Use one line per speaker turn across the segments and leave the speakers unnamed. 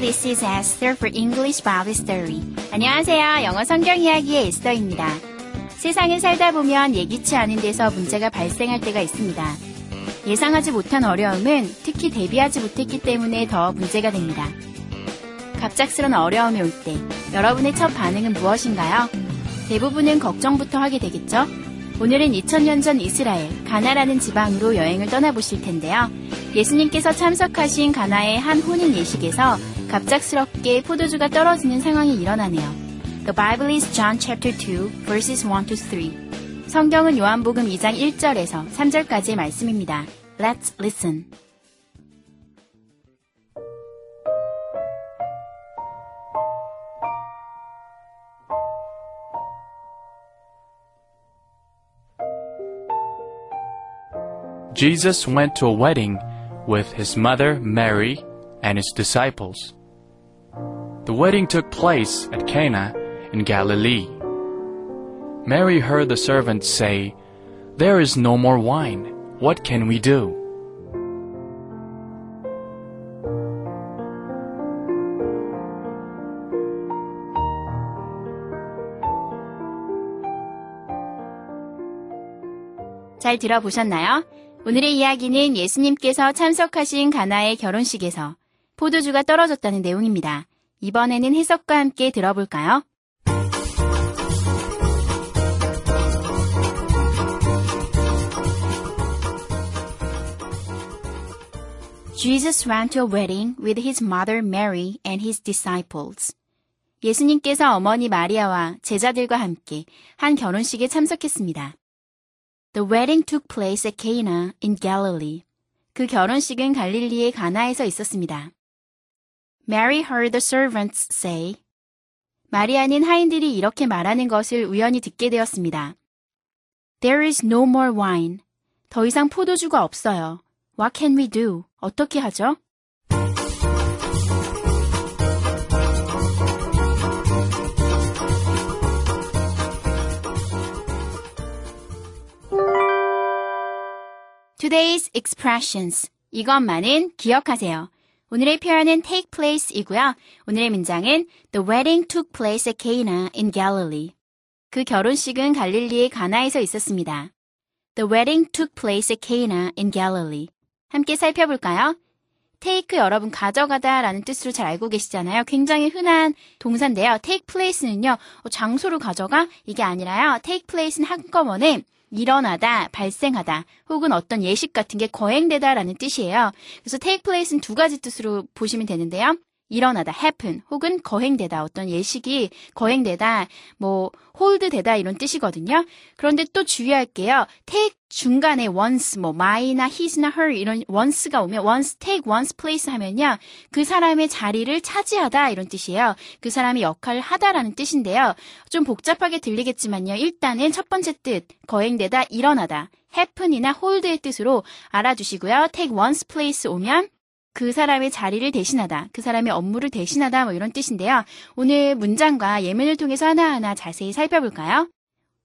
This is Esther for English Bible Story. 안녕하세요. 영어 성경 이야기의 에스더입니다. 세상에 살다 보면 예기치 않은 데서 문제가 발생할 때가 있습니다. 예상하지 못한 어려움은 특히 대비하지 못했기 때문에 더 문제가 됩니다. 갑작스런 어려움이 올 때 여러분의 첫 반응은 무엇인가요? 대부분은 걱정부터 하게 되겠죠? 오늘은 2000년 전 이스라엘, 가나라는 지방으로 여행을 떠나보실 텐데요. 예수님께서 참석하신 가나의 한 혼인 예식에서 갑작스럽게 포도주가 떨어지는 상황이 일어나네요. The Bible is John chapter 2, verses 1 to 3. 성경은 요한복음 2장 1절에서 3절까지의 말씀입니다. Let's listen.
Jesus went to a wedding with his mother Mary and his disciples. The wedding took place at Cana in Galilee. Mary heard the servants say, There is no more wine. What can we do?
잘 들어보셨나요? 오늘의 이야기는 예수님께서 참석하신 가나의 결혼식에서 포도주가 떨어졌다는 내용입니다. 이번에는 해석과 함께 들어볼까요? Jesus went to a wedding with his mother Mary and his disciples. 예수님께서 어머니 마리아와 제자들과 함께 한 결혼식에 참석했습니다. The wedding took place at Cana in Galilee. 그 결혼식은 갈릴리의 가나에서 있었습니다. Mary heard the servants say. 마리아는 하인들이 이렇게 말하는 것을 우연히 듣게 되었습니다. There is no more wine. 더 이상 포도주가 없어요. What can we do? 어떻게 하죠? Today's expressions. 이것만은 기억하세요. 오늘의 표현은 take place이고요. 오늘의 문장은 The wedding took place at Cana in Galilee. 그 결혼식은 갈릴리의 가나에서 있었습니다. The wedding took place at Cana in Galilee. 함께 살펴볼까요? take 여러분 가져가다 라는 뜻으로 잘 알고 계시잖아요. 굉장히 흔한 동사인데요. take place는요, 어, 장소를 가져가? 이게 아니라요. take place는 한꺼번에 일어나다, 발생하다, 혹은 어떤 예식 같은 게 거행되다 라는 뜻이에요. 그래서 take place는 두 가지 뜻으로 보시면 되는데요. 일어나다, happen, 혹은 거행되다, 어떤 예식이 거행되다, 뭐, 홀드되다 이런 뜻이거든요. 그런데 또 주의할게요. take 중간에 once, 뭐, my나 his나 her 이런 once가 오면 once, take once place 하면요. 그 사람의 자리를 차지하다 이런 뜻이에요. 그 사람이 역할을 하다라는 뜻인데요. 좀 복잡하게 들리겠지만요. 일단은 첫 번째 뜻, 거행되다, 일어나다, happen이나 hold의 뜻으로 알아두시고요. take once place 오면 그 사람의 자리를 대신하다, 그 사람의 업무를 대신하다 뭐 이런 뜻인데요. 오늘 문장과 예문을 통해서 하나하나 자세히 살펴볼까요?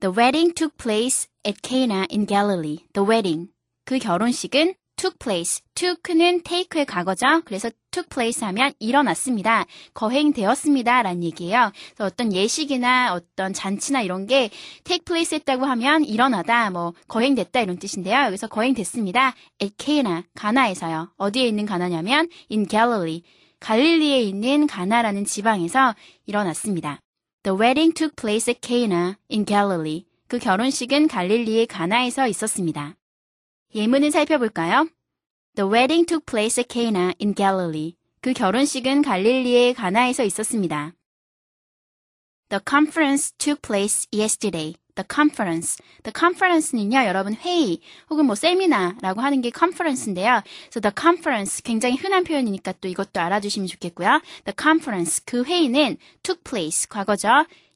The wedding took place at Cana in Galilee. The wedding. 그 결혼식은 took place. took는 take의 과거죠. 그래서 took place 하면 일어났습니다. 거행되었습니다. 라는 얘기예요. 그래서 어떤 예식이나 어떤 잔치나 이런 게 take place 했다고 하면 일어나다, 뭐 거행됐다 이런 뜻인데요. 여기서 거행됐습니다. at Cana, 가나에서요. 어디에 있는 가나냐면 in Galilee. 갈릴리에 있는 가나라는 지방에서 일어났습니다. The wedding took place at Cana in Galilee. 그 결혼식은 갈릴리의 가나에서 있었습니다. 예문을 살펴볼까요? The wedding took place at Cana in Galilee. 그 결혼식은 갈릴리의 가나에서 있었습니다. The conference took place yesterday, the conference. the conference는요, 여러분 회의 혹은 뭐 세미나라고 하는 게 conference인데요. 그래서 the conference 굉장히 흔한 표현이니까 또 이것도 알아주시면 좋겠고요. the conference 그 회의는 took place 과거죠.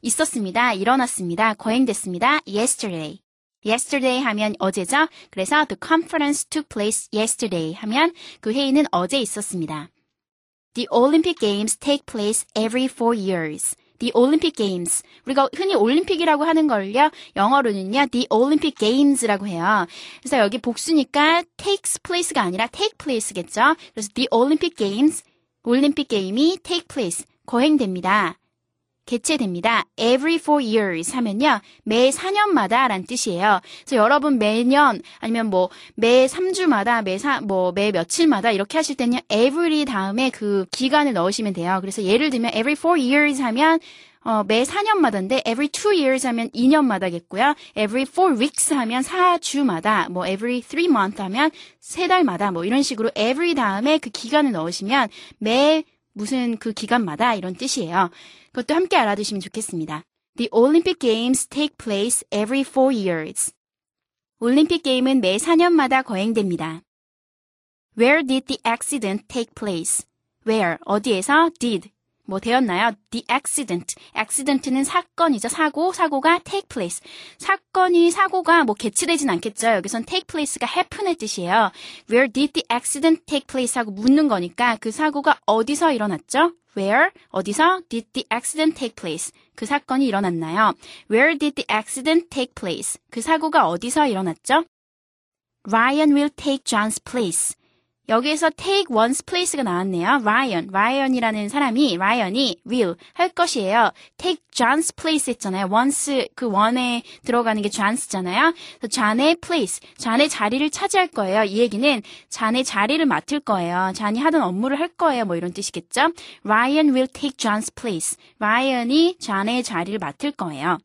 있었습니다. 일어났습니다. 거행됐습니다. yesterday. Yesterday 하면 어제죠. 그래서 the conference took place yesterday 하면 그 회의는 어제 있었습니다. The Olympic Games take place every four years. The Olympic Games. 우리가 흔히 올림픽이라고 하는 걸요. 영어로는요. The Olympic Games라고 해요. 그래서 여기 복수니까 takes place가 아니라 take place겠죠. 그래서 The Olympic Games. 올림픽 게임이 take place. 거행됩니다. 개최됩니다. Every four years 하면요. 매 4년마다 라는 뜻이에요. 그래서 여러분 매년 아니면 뭐 매 3주마다 매 사, 뭐 매 며칠마다 이렇게 하실 때는요. every 다음에 그 기간을 넣으시면 돼요. 그래서 예를 들면 every four years 하면 어, 매 4년마다인데 every two years 하면 2년마다겠고요. every four weeks 하면 4주마다 뭐 every three month 하면 3달마다 뭐 이런 식으로 every 다음에 그 기간을 넣으시면 매 무슨 그 기간마다 이런 뜻이에요. 그것도 함께 알아두시면 좋겠습니다. The Olympic Games take place every four years. 올림픽 게임은 매 4년마다 거행됩니다. Where did the accident take place? Where, 어디에서, did, 뭐 되었나요? The accident. accident는 사건이죠. 사고, 사고가 take place. 사건이, 사고가 뭐 개치되진 않겠죠. 여기선 take place가 happen의 뜻이에요. Where did the accident take place? 하고 묻는 거니까 그 사고가 어디서 일어났죠? Where? 어디서? Did the accident take place? 그 사건이 일어났나요? Where did the accident take place? 그 사고가 어디서 일어났죠? Ryan will take John's place. 여기에서 take one's place가 나왔네요. Ryan, Ryan이라는 사람이 Ryan이 will 할 것이에요. take John's place 했잖아요. once 그 one에 들어가는 게 John's잖아요. 그래서 John의 place, John의 자리를 차지할 거예요. 이 얘기는 John의 자리를 맡을 거예요. John이 하던 업무를 할 거예요. 뭐 이런 뜻이겠죠. Ryan will take John's place. Ryan이 John의 자리를 맡을 거예요.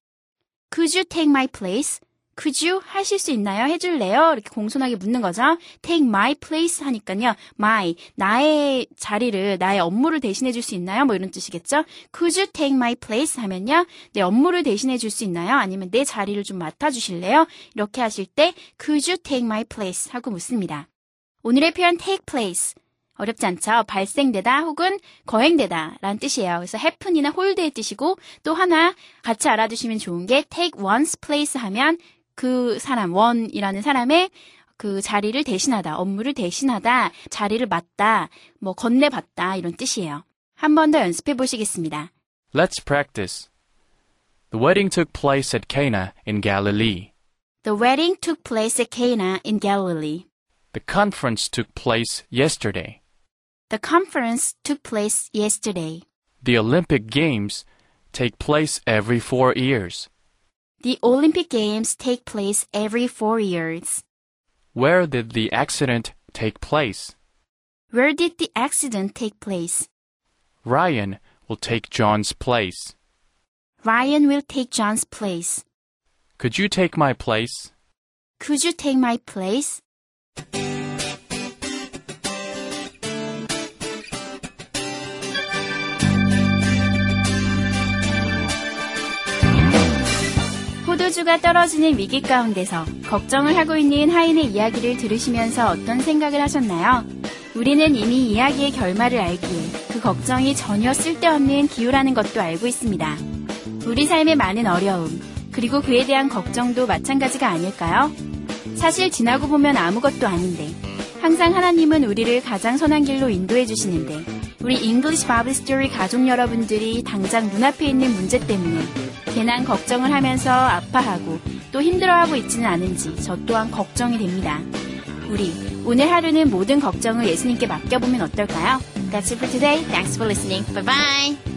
Could you take my place? Could you 하실 수 있나요? 해줄래요? 이렇게 공손하게 묻는 거죠. take my place 하니까요. my, 나의 자리를, 나의 업무를 대신해 줄 수 있나요? 뭐 이런 뜻이겠죠. could you take my place 하면요. 내 업무를 대신해 줄 수 있나요? 아니면 내 자리를 좀 맡아 주실래요? 이렇게 하실 때 could you take my place 하고 묻습니다. 오늘의 표현 take place. 어렵지 않죠? 발생되다 혹은 거행되다 라는 뜻이에요. 그래서 happen이나 hold의 뜻이고 또 하나 같이 알아두시면 좋은 게 take one's place 하면 그 사람, 원이라는 사람의 그 자리를 대신하다, 업무를 대신하다, 자리를 맡다, 뭐 건네받다 이런 뜻이에요. 한 번 더 연습해 보시겠습니다.
Let's practice. The wedding took place at Cana in Galilee.
The wedding took place at Cana in Galilee.
The conference took place yesterday.
The conference took place yesterday.
The Olympic Games take place every four years.
The Olympic Games take place every four years.
Where did the accident take place?
Where did the accident take place?
Ryan will take John's place.
Ryan will take John's place.
Could you take my place?
Could you take my place? 포도주가 떨어지는 위기 가운데서 걱정을 하고 있는 하인의 이야기를 들으시면서 어떤 생각을 하셨나요? 우리는 이미 이야기의 결말을 알기에 그 걱정이 전혀 쓸데없는 기우라는 것도 알고 있습니다. 우리 삶의 많은 어려움, 그리고 그에 대한 걱정도 마찬가지가 아닐까요? 사실 지나고 보면 아무것도 아닌데, 항상 하나님은 우리를 가장 선한 길로 인도해 주시는데, 우리 English Bible Story 가족 여러분들이 당장 눈앞에 있는 문제 때문에 괜한 걱정을 하면서 아파하고 또 힘들어하고 있지는 않은지 저 또한 걱정이 됩니다. 우리 오늘 하루는 모든 걱정을 예수님께 맡겨보면 어떨까요? That's it for today. Thanks for listening. Bye bye.